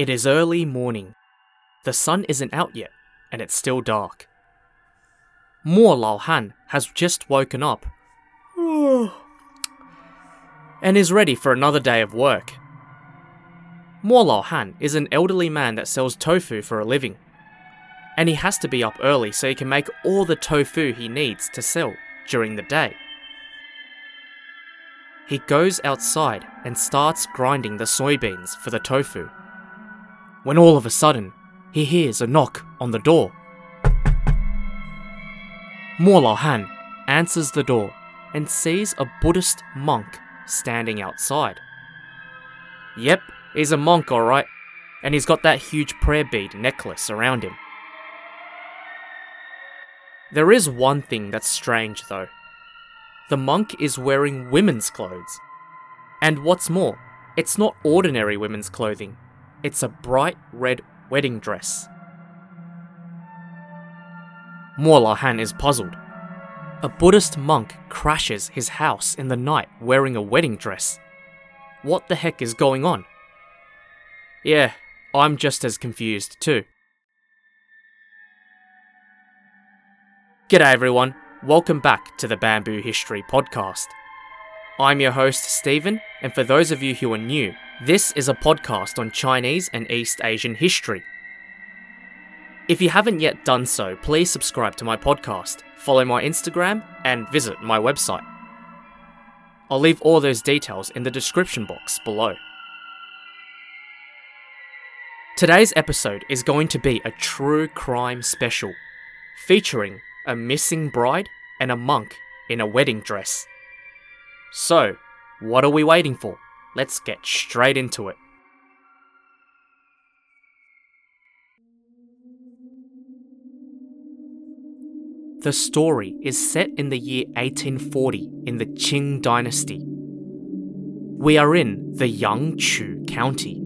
It is early morning. The sun isn't out yet, and it's still dark. Mo Lao Han has just woken up and is ready for another day of work. Mo Lao Han is an elderly man that sells tofu for a living, and he has to be up early so he can make all the tofu he needs to sell during the day. He goes outside and starts grinding the soybeans for the tofu. When all of a sudden, he hears a knock on the door. Mo Lao Han answers the door and sees a Buddhist monk standing outside. Yep, he's a monk alright, and he's got that huge prayer bead necklace around him. There is one thing that's strange though. The monk is wearing women's clothes. And what's more, it's not ordinary women's clothing, it's a bright red wedding dress. Mo Lao is puzzled. A Buddhist monk crashes his house in the night wearing a wedding dress. What the heck is going on? Yeah, I'm just as confused too. G'day everyone, welcome back to the Bamboo History Podcast. I'm your host Stephen, and for those of you who are new, this is a podcast on Chinese and East Asian history. If you haven't yet done so, please subscribe to my podcast, follow my Instagram, and visit my website. I'll leave all those details in the description box below. Today's episode is going to be a true crime special, featuring a missing bride and a monk in a wedding dress. So, what are we waiting for? Let's get straight into it. The story is set in the year 1840 in the Qing dynasty. We are in the Yangqu County,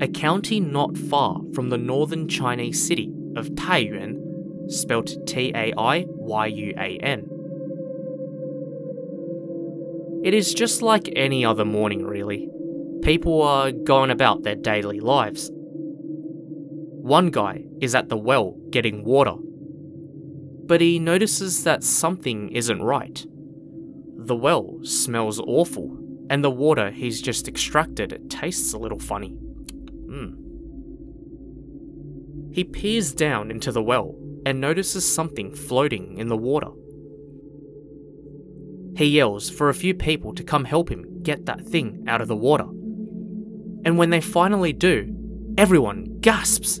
a county not far from the northern Chinese city of Taiyuan, spelt T A I Y U A N. It is just like any other morning, really. People are going about their daily lives. One guy is at the well getting water but he notices that something isn't right. The well smells awful, and the water he's just extracted tastes a little funny. Mm. He peers down into the well and notices something floating in the water. He yells for a few people to come help him get that thing out of the water. And when they finally do, everyone gasps.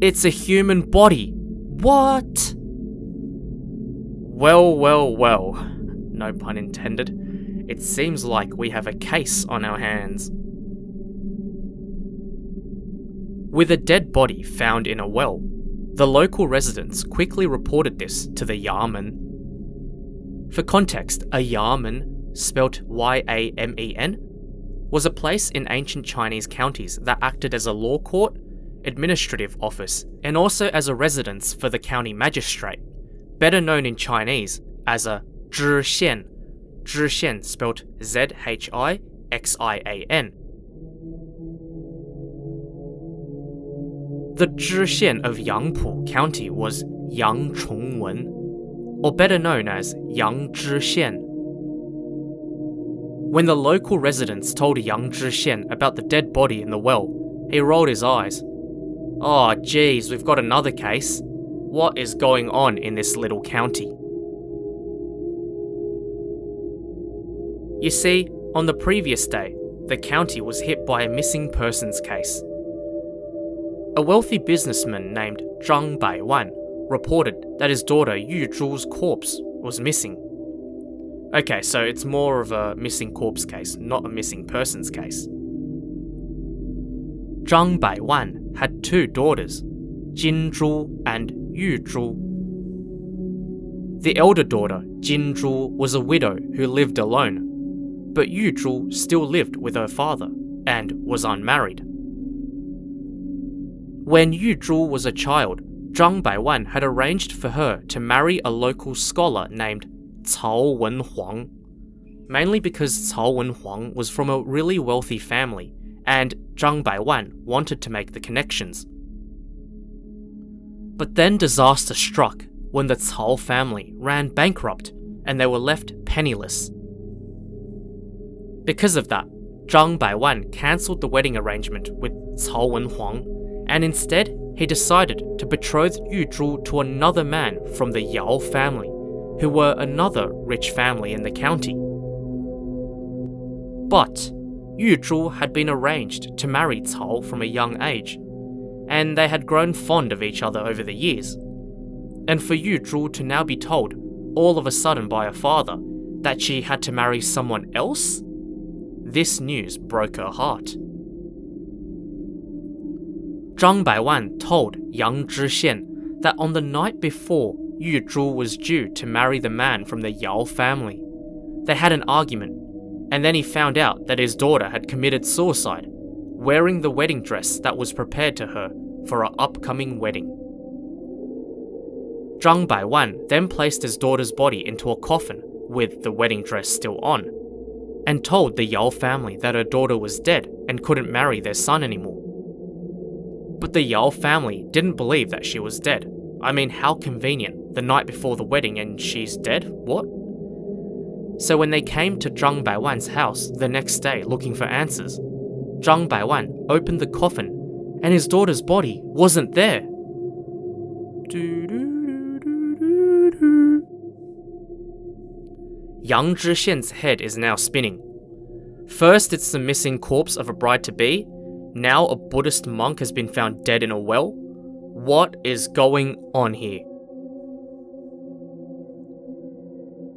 It's a human body. What? Well, well, well. No pun intended. It seems like we have a case on our hands. With a dead body found in a well, the local residents quickly reported this to the Yamen. For context, a Yamen, spelt Y A M E N, was a place in ancient Chinese counties that acted as a law court, administrative office, and also as a residence for the county magistrate better known in Chinese as a zhixian, zhixian spelled Z-H-I-X-I-A-N. The zhixian of Yangqu County was Yang Chongwen, or better known as Yang Zhixian. When the local residents told Yang Zhixian about the dead body in the well, he rolled his eyes. Oh, geez, we've got another case. What is going on in this little county? You see, on the previous day, the county was hit by a missing persons case. A wealthy businessman named Zhang Baiwan reported that his daughter Yu Zhu's corpse was missing. Okay, so it's more of a missing corpse case, not a missing persons case. Zhang Baiwan had two daughters, Jin Zhu and Yu Zhu. The elder daughter, Jin Zhu, was a widow who lived alone, but Yu Zhu still lived with her father and was unmarried. When Yu Zhu was a child, Zhang Baiwan had arranged for her to marry a local scholar named Cao Wenhuang, mainly because Cao Wenhuang was from a really wealthy family and Zhang Baiwan wanted to make the connections. But then disaster struck when the Cao family ran bankrupt and they were left penniless. Because of that, Zhang Baiwan cancelled the wedding arrangement with Cao Wenhuang, and instead he decided to betroth Yu Zhu to another man from the Yao family, who were another rich family in the county. But Yu Zhu had been arranged to marry Cao from a young age, and they had grown fond of each other over the years. And for Yu Zhu to now be told, all of a sudden by her father, that she had to marry someone else? This news broke her heart. Zhang Baiwan told Yang Zhixian that on the night before Yu Zhu was due to marry the man from the Yao family, they had an argument, and then he found out that his daughter had committed suicide, wearing the wedding dress that was prepared to her for her upcoming wedding. Zhang Baiwan then placed his daughter's body into a coffin with the wedding dress still on, and told the Yao family that her daughter was dead and couldn't marry their son anymore. But the Yao family didn't believe that she was dead. I mean, how convenient. The night before the wedding and she's dead? What? So when they came to Zhang Baiwan's house the next day looking for answers, Zhang Baiwan opened the coffin and his daughter's body wasn't there. Yang Zhixian's head is now spinning. First, it's the missing corpse of a bride to be, now a Buddhist monk has been found dead in a well? What is going on here?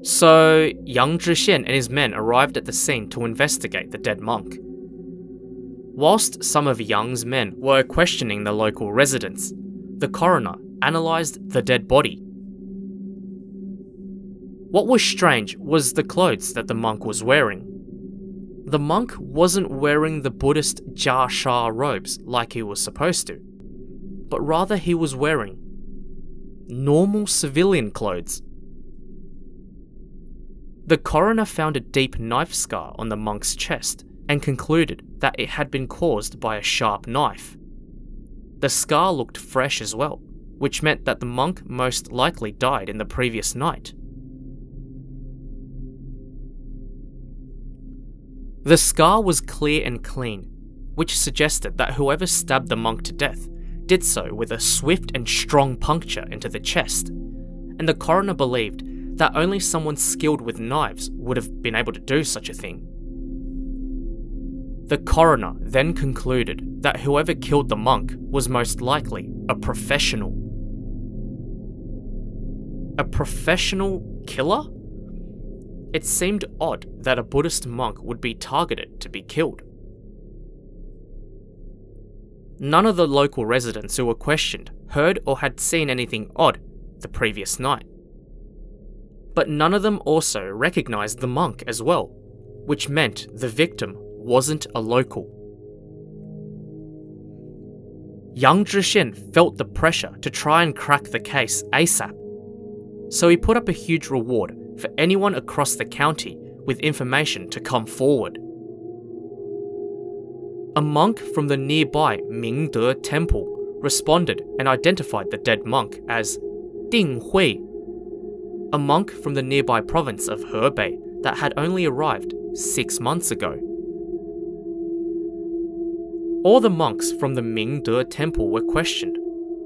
So, Yang Zhixian and his men arrived at the scene to investigate the dead monk. Whilst some of Yang's men were questioning the local residents, the coroner analysed the dead body. What was strange was the clothes that the monk was wearing the monk wasn't wearing the Buddhist Jia Sha robes like he was supposed to, but rather he was wearing normal civilian clothes. The coroner found a deep knife scar on the monk's chest and concluded that it had been caused by a sharp knife. The scar looked fresh as well, which meant that the monk most likely died in the previous night. The scar was clear and clean, which suggested that whoever stabbed the monk to death did so with a swift and strong puncture into the chest, and the coroner believed that only someone skilled with knives would have been able to do such a thing. The coroner then concluded that whoever killed the monk was most likely a professional. A professional killer? It seemed odd that a Buddhist monk would be targeted to be killed. None of the local residents who were questioned heard or had seen anything odd the previous night. But none of them also recognised the monk as well, which meant the victim wasn't a local. Yang Zhixian felt the pressure to try and crack the case ASAP, so he put up a huge reward for anyone across the county with information to come forward. A monk from the nearby Mingde Temple responded and identified the dead monk as Ding Hui, a monk from the nearby province of Hebei that had only arrived six months ago. All the monks from the Mingde Temple were questioned,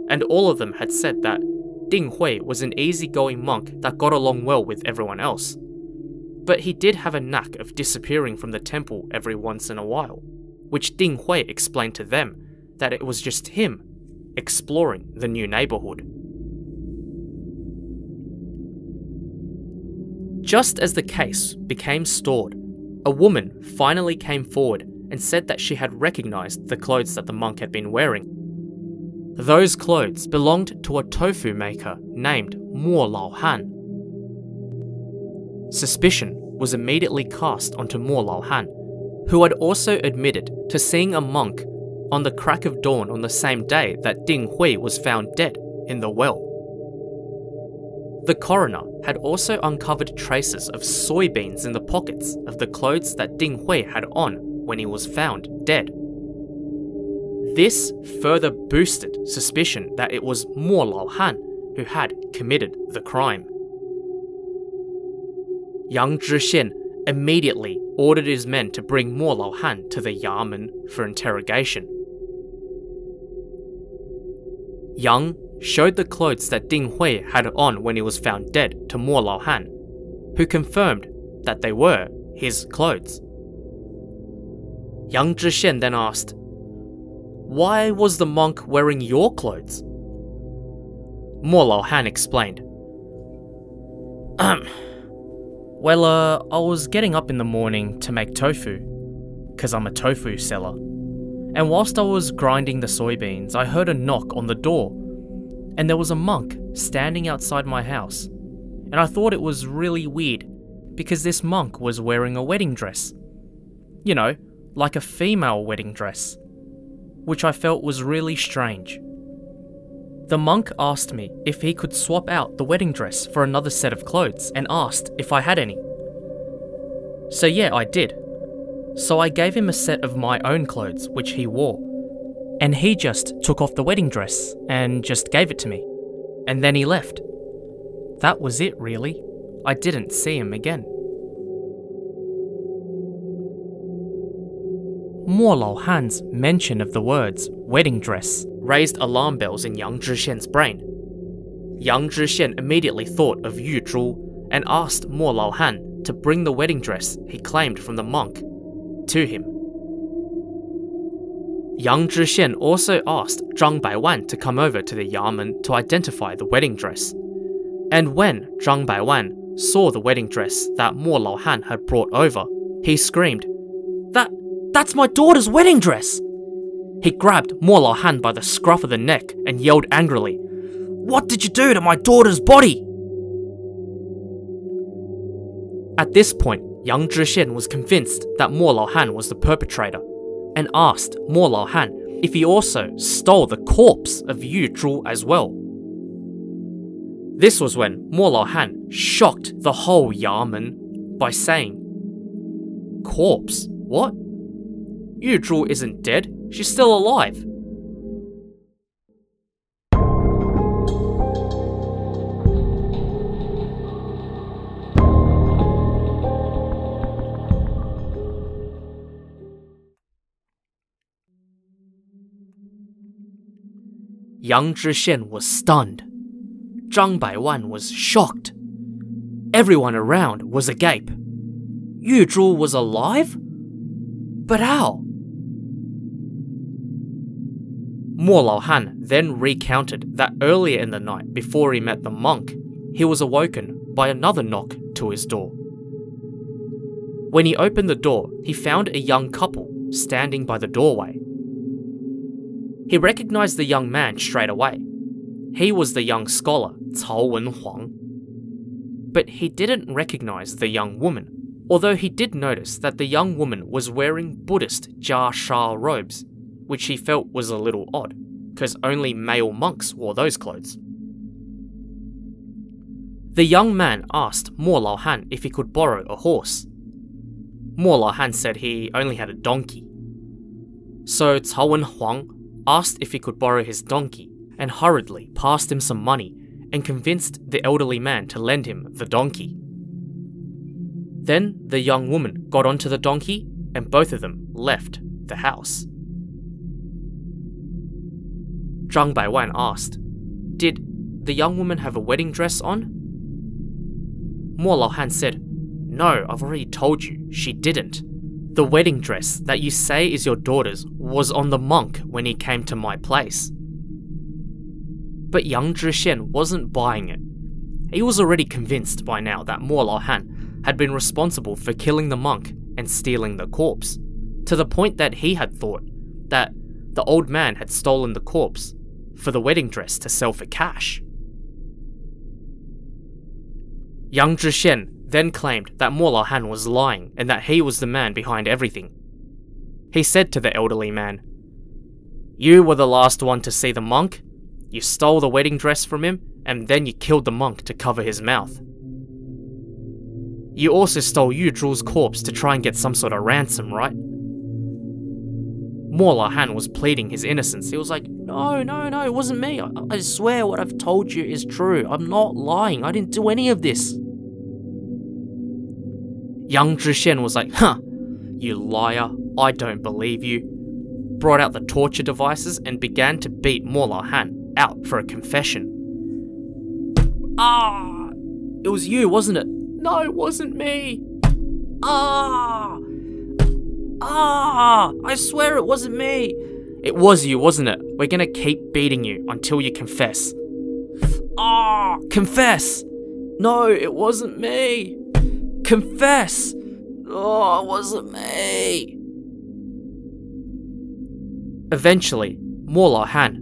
and all of them had said that Ding Hui was an easygoing monk that got along well with everyone else. But he did have a knack of disappearing from the temple every once in a while, which Ding Hui explained to them that it was just him exploring the new neighborhood. Just as the case became stored, a woman finally came forward and said that she had recognized the clothes that the monk had been wearing those clothes belonged to a tofu maker named Mo Lao Han. Suspicion was immediately cast onto Mo Lao Han, who had also admitted to seeing a monk on the crack of dawn on the same day that Ding Hui was found dead in the well. The coroner had also uncovered traces of soybeans in the pockets of the clothes that Ding Hui had on when he was found dead. This further boosted suspicion that it was Mo Lao Han who had committed the crime. Yang Zhixian immediately ordered his men to bring Mo Lao Han to the Yamen for interrogation. Yang showed the clothes that Ding Hui had on when he was found dead to Mo Lao Han, who confirmed that they were his clothes. Yang Zhixian then asked, Why was the monk wearing your clothes? Mo Lao Han explained, Um, well, uh, I was getting up in the morning to make tofu, because I'm a tofu seller. And whilst I was grinding the soybeans, I heard a knock on the door, and there was a monk standing outside my house. And I thought it was really weird because this monk was wearing a wedding dress. You know, like a female wedding dress, which I felt was really strange. The monk asked me if he could swap out the wedding dress for another set of clothes and asked if I had any. So, yeah, I did. So, I gave him a set of my own clothes, which he wore. And he just took off the wedding dress and just gave it to me. And then he left. That was it, really. I didn't see him again. Mo Lao Han's mention of the words wedding dress raised alarm bells in Yang Zhixian's brain. Yang Zhixian immediately thought of Yu Zhu and asked Mo Lao Han to bring the wedding dress he claimed from the monk to him. Yang Zhixian also asked Zhang Baiwan to come over to the Yamen to identify the wedding dress. And when Zhang Baiwan saw the wedding dress that Mo Lao Han had brought over, he screamed, That that's my daughter's wedding dress! He grabbed Mo Lao Han by the scruff of the neck and yelled angrily, What did you do to my daughter's body? At this point, Yang Zhixian was convinced that Mo Lao Han was the perpetrator and asked Mo Lao Han if he also stole the corpse of Yu Zhu as well. This was when Mo Lao Han shocked the whole Yamen by saying, Corpse? What? Yu Zhu isn't dead, she's still alive. Yang Zhixian was stunned. Zhang Baiwan was shocked. Everyone around was agape. Yu Zhu was alive? But how? Mo Lao Han then recounted that earlier in the night, before he met the monk, he was awoken by another knock to his door. When he opened the door, he found a young couple standing by the doorway. He recognized the young man straight away. He was the young scholar, Cao Wenhuang. But he didn't recognize the young woman, although he did notice that the young woman was wearing Buddhist Jia Sha robes, which he felt was a little odd, because only male monks wore those clothes. The young man asked Mo Lao Han if he could borrow a horse. Mo Lao Han said he only had a donkey. So Cao Wenhuang asked if he could borrow his donkey, and hurriedly passed him some money and convinced the elderly man to lend him the donkey. Then the young woman got onto the donkey, and both of them left the house. Zhang Baiwan asked, Did the young woman have a wedding dress on? Mo Lao Han said, No, I've already told you, she didn't. The wedding dress that you say is your daughter's was on the monk when he came to my place. But Yang Zhixian wasn't buying it. He was already convinced by now that Mo Lao Han had been responsible for killing the monk and stealing the corpse, to the point that he had thought that the old man had stolen the corpse for the wedding dress to sell for cash. Yang Zhixian then claimed that Mo Lao Han was lying and that he was the man behind everything. He said to the elderly man, You were the last one to see the monk, you stole the wedding dress from him, and then you killed the monk to cover his mouth. You also stole Yu Zhu's corpse to try and get some sort of ransom, right? Mo Han was pleading his innocence. He was like, No, no, no, it wasn't me. I, I swear what I've told you is true. I'm not lying. I didn't do any of this. Yang Zhixian was like, Huh, you liar. I don't believe you. Brought out the torture devices and began to beat Mo Han out for a confession. Ah! It was you, wasn't it? No, it wasn't me. Ah! Ah! I swear it wasn't me. It was you, wasn't it? We're gonna keep beating you until you confess. Ah! Confess! No, it wasn't me. Confess! Oh, it wasn't me. Eventually, Mo Han,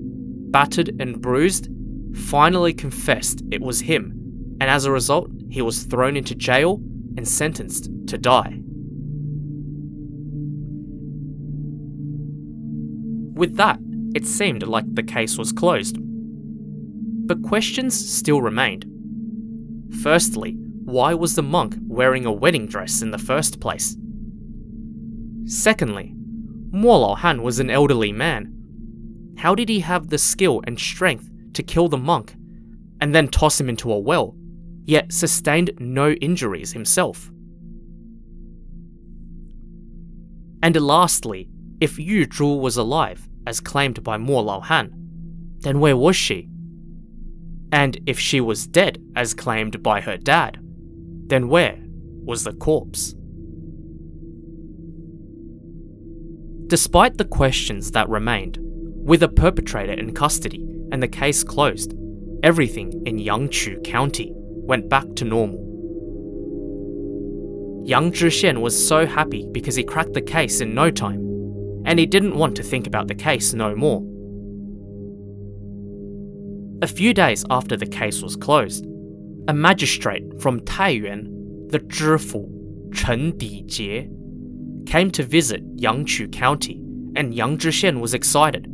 battered and bruised, finally confessed it was him, and as a result, he was thrown into jail and sentenced to die. With that, it seemed like the case was closed. But questions still remained. Firstly, why was the monk wearing a wedding dress in the first place? Secondly, Mo Han was an elderly man. How did he have the skill and strength to kill the monk and then toss him into a well, yet sustained no injuries himself? And lastly, if Yu Zhu was alive, as claimed by Mo Han, then where was she? And if she was dead, as claimed by her dad, then where was the corpse? Despite the questions that remained, with a perpetrator in custody and the case closed, everything in Yangqu County went back to normal. Yang Zhixian was so happy because he cracked the case in no time, and he didn't want to think about the case no more. A few days after the case was closed, a magistrate from Taiyuan, the Zhifu, Chen Dijie, came to visit Yangqu County, and Yang Zhixian was excited.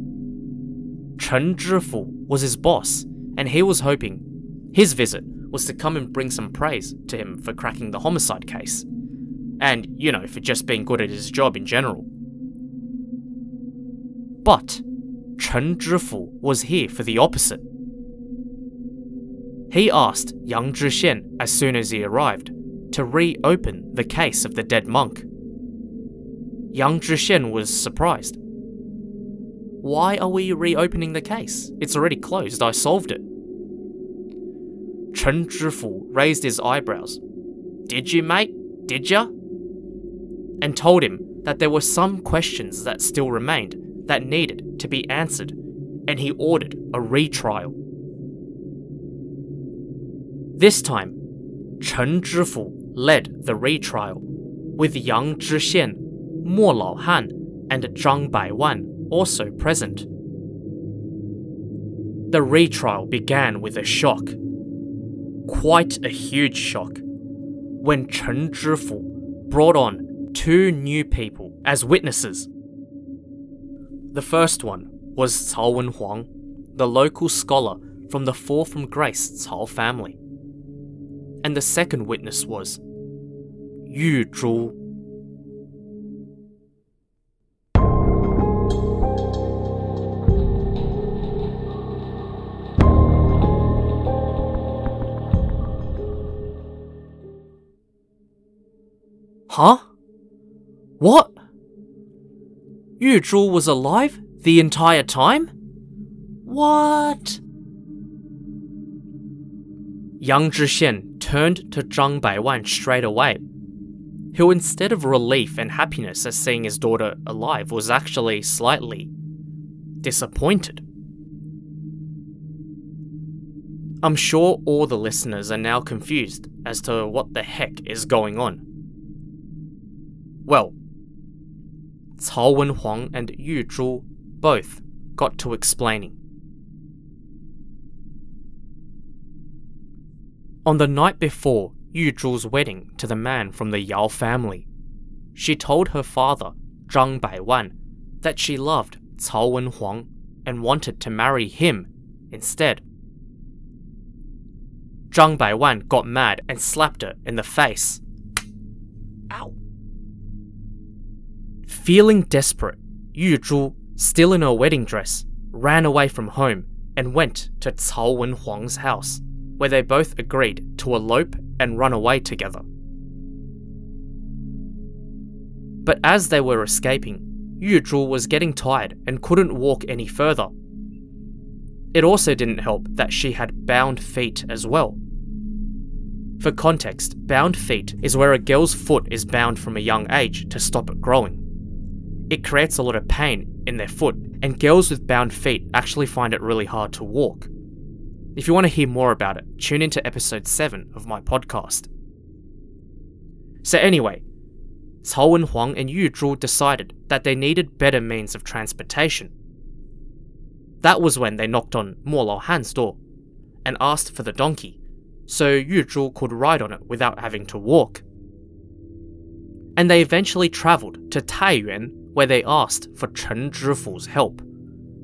Chen Zhifu was his boss, and he was hoping his visit was to come and bring some praise to him for cracking the homicide case, and, you know, for just being good at his job in general. But Chen Zhifu was here for the opposite. He asked Yang Zhixian as soon as he arrived to reopen the case of the dead monk. Yang Zhixian was surprised. Why are we reopening the case? It's already closed, I solved it. Chen Zhifu raised his eyebrows. Did you, mate? Did ya? And told him that there were some questions that still remained that needed to be answered, and he ordered a retrial. This time, Chen Zhifu led the retrial, with Yang Zhixian, Mo Laohan, and Zhang Baiwan also present. The retrial began with a shock. Quite a huge shock. When Chen Zhifu brought on two new people as witnesses. The first one was Cao Wenhuang, the local scholar from the Fall from Grace Cao family and the second witness was Yu Zhu. Huh? What? Yu Zhu was alive the entire time? What? Yang Zhixian turned to Zhang Baiwan straight away, who instead of relief and happiness at seeing his daughter alive was actually slightly disappointed. I'm sure all the listeners are now confused as to what the heck is going on. Well, Cao Wenhuang and Yu Zhu both got to explaining. On the night before Yu Zhu's wedding to the man from the Yao family, she told her father, Zhang Baiwan, that she loved Cao Wenhuang and wanted to marry him instead. Zhang Baiwan got mad and slapped her in the face. Feeling desperate, Yu Zhu still in her wedding dress, ran away from home and went to Cao Wen Huang's house, where they both agreed to elope and run away together. But as they were escaping, Yu Zhu was getting tired and couldn't walk any further. It also didn't help that she had bound feet as well. For context, bound feet is where a girl's foot is bound from a young age to stop it growing. It creates a lot of pain in their foot, and girls with bound feet actually find it really hard to walk. If you want to hear more about it, tune into episode 7 of my podcast. So, anyway, Cao Wen Huang and Yu Zhu decided that they needed better means of transportation. That was when they knocked on Mo Lao Han's door and asked for the donkey, so Yu Zhu could ride on it without having to walk. And they eventually travelled to Taiyuan where they asked for Chen Zhifu's help,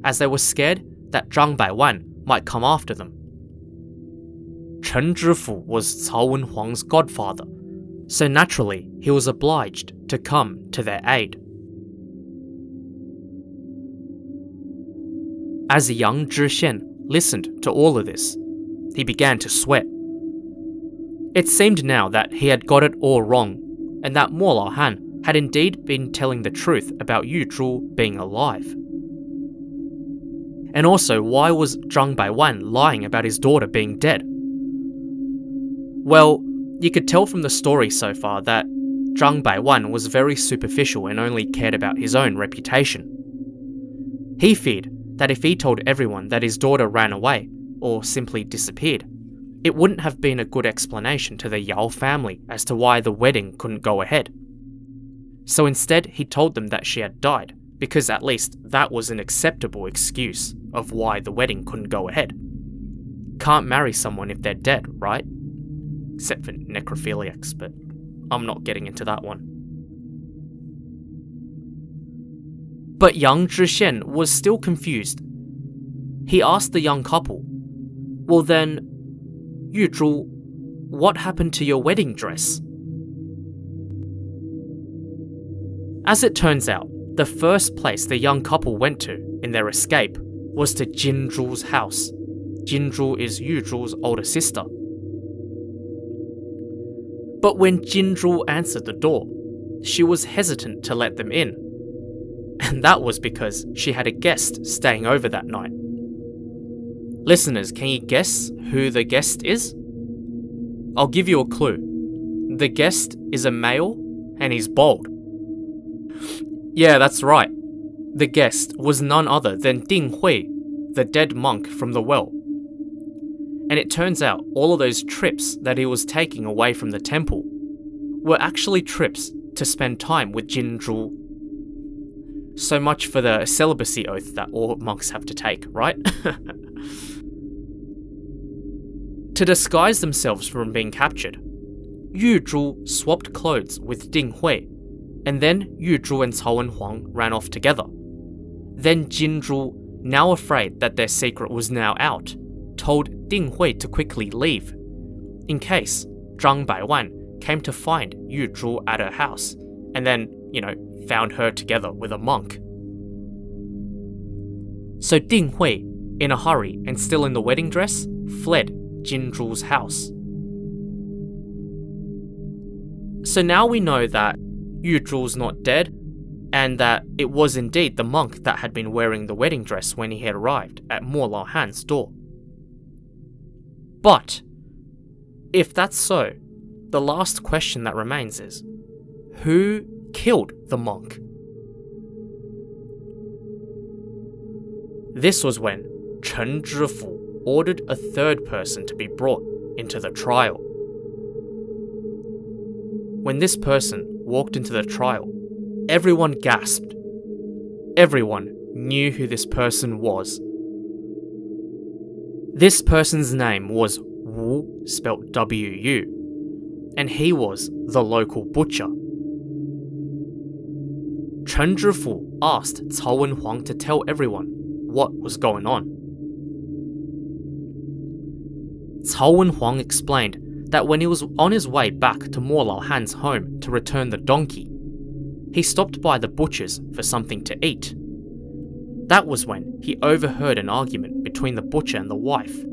as they were scared that Zhang Baiwan might come after them. Chen Zhifu was Cao Wen Huang's godfather, so naturally he was obliged to come to their aid. As young Zhi listened to all of this, he began to sweat. It seemed now that he had got it all wrong, and that Mo Lao Han had indeed been telling the truth about Yu Zhu being alive. And also, why was Zhang Baiwan lying about his daughter being dead? Well, you could tell from the story so far that Zhang Baiwan was very superficial and only cared about his own reputation. He feared that if he told everyone that his daughter ran away, or simply disappeared, it wouldn't have been a good explanation to the Yao family as to why the wedding couldn't go ahead. So instead, he told them that she had died, because at least that was an acceptable excuse of why the wedding couldn't go ahead. Can't marry someone if they're dead, right? Except for necrophiliacs, but I'm not getting into that one. But young Zhixian was still confused. He asked the young couple, Well then, Yu Zhu, what happened to your wedding dress? As it turns out, the first place the young couple went to in their escape was to Jin house. Jin is Yu older sister. But when Jin answered the door, she was hesitant to let them in. And that was because she had a guest staying over that night. Listeners, can you guess who the guest is? I'll give you a clue. The guest is a male and he's bald. Yeah, that's right. The guest was none other than Ding Hui, the dead monk from the well. And it turns out all of those trips that he was taking away from the temple were actually trips to spend time with Jin Zhu. So much for the celibacy oath that all monks have to take, right? to disguise themselves from being captured, Yu Zhu swapped clothes with Ding Hui and then Yu Zhu and Cao Wen Huang ran off together. Then Jin Zhu, now afraid that their secret was now out, told Ding Hui to quickly leave, in case Zhang Baiwan came to find Yu Zhu at her house, and then, you know, found her together with a monk. So Ding Hui, in a hurry and still in the wedding dress, fled Jin Zhu's house. So now we know that Yu Zhu's not dead, and that it was indeed the monk that had been wearing the wedding dress when he had arrived at Mo Lao Han's door. But, if that's so, the last question that remains is who killed the monk? This was when Chen Zhifu ordered a third person to be brought into the trial. When this person walked into the trial, everyone gasped. Everyone knew who this person was. This person's name was Wu, spelt W U, and he was the local butcher. Chen Zhifu asked Cao Wen Huang to tell everyone what was going on. Cao Wen Huang explained that when he was on his way back to Mo Lao Han's home to return the donkey, he stopped by the butcher's for something to eat. That was when he overheard an argument between the butcher and the wife,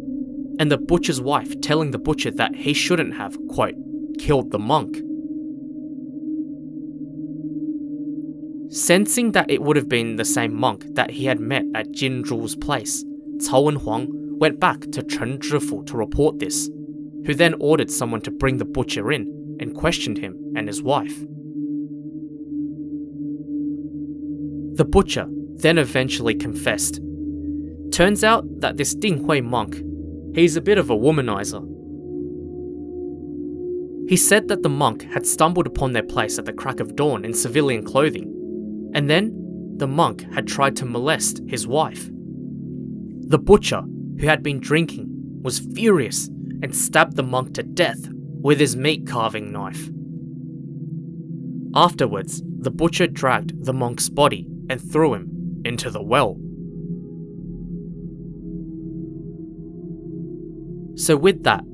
and the butcher's wife telling the butcher that he shouldn't have, quote, killed the monk. Sensing that it would have been the same monk that he had met at Jin Zhu's place, Cao Wenhuang went back to Chen Zhifu to report this, who then ordered someone to bring the butcher in and questioned him and his wife. The butcher then eventually confessed. Turns out that this Ding Hui monk, he's a bit of a womanizer. He said that the monk had stumbled upon their place at the crack of dawn in civilian clothing and then the monk had tried to molest his wife. The butcher, who had been drinking, was furious and stabbed the monk to death with his meat carving knife. Afterwards, the butcher dragged the monk's body and threw him into the well. So, with that,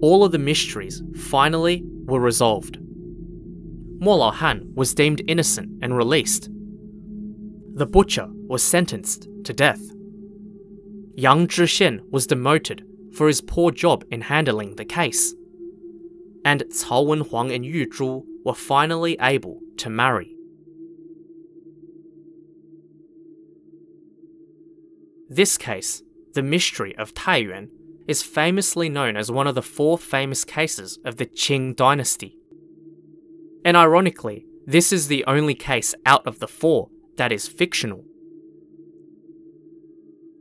all of the mysteries finally were resolved. Mo Han was deemed innocent and released, the butcher was sentenced to death. Yang Zhixian was demoted for his poor job in handling the case. And Cao Wenhuang and Yu Zhu were finally able to marry. This case, the mystery of Taiyuan, is famously known as one of the four famous cases of the Qing dynasty. And ironically, this is the only case out of the four that is fictional.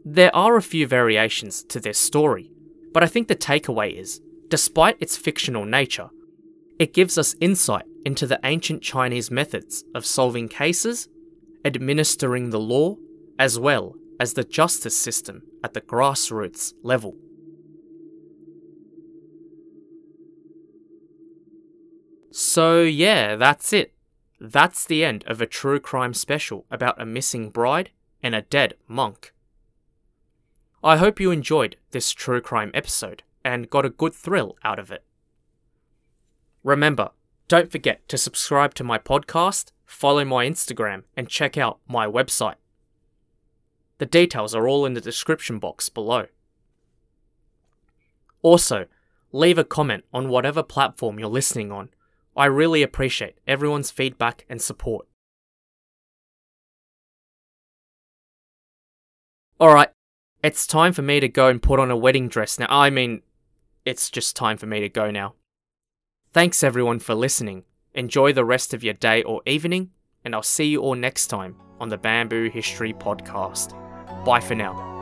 There are a few variations to this story, but I think the takeaway is despite its fictional nature, it gives us insight into the ancient Chinese methods of solving cases, administering the law, as well as the justice system at the grassroots level. So, yeah, that's it. That's the end of a true crime special about a missing bride and a dead monk. I hope you enjoyed this true crime episode and got a good thrill out of it. Remember, don't forget to subscribe to my podcast, follow my Instagram, and check out my website. The details are all in the description box below. Also, leave a comment on whatever platform you're listening on I really appreciate everyone's feedback and support. Alright, it's time for me to go and put on a wedding dress now. I mean, it's just time for me to go now. Thanks everyone for listening. Enjoy the rest of your day or evening, and I'll see you all next time on the Bamboo History Podcast. Bye for now.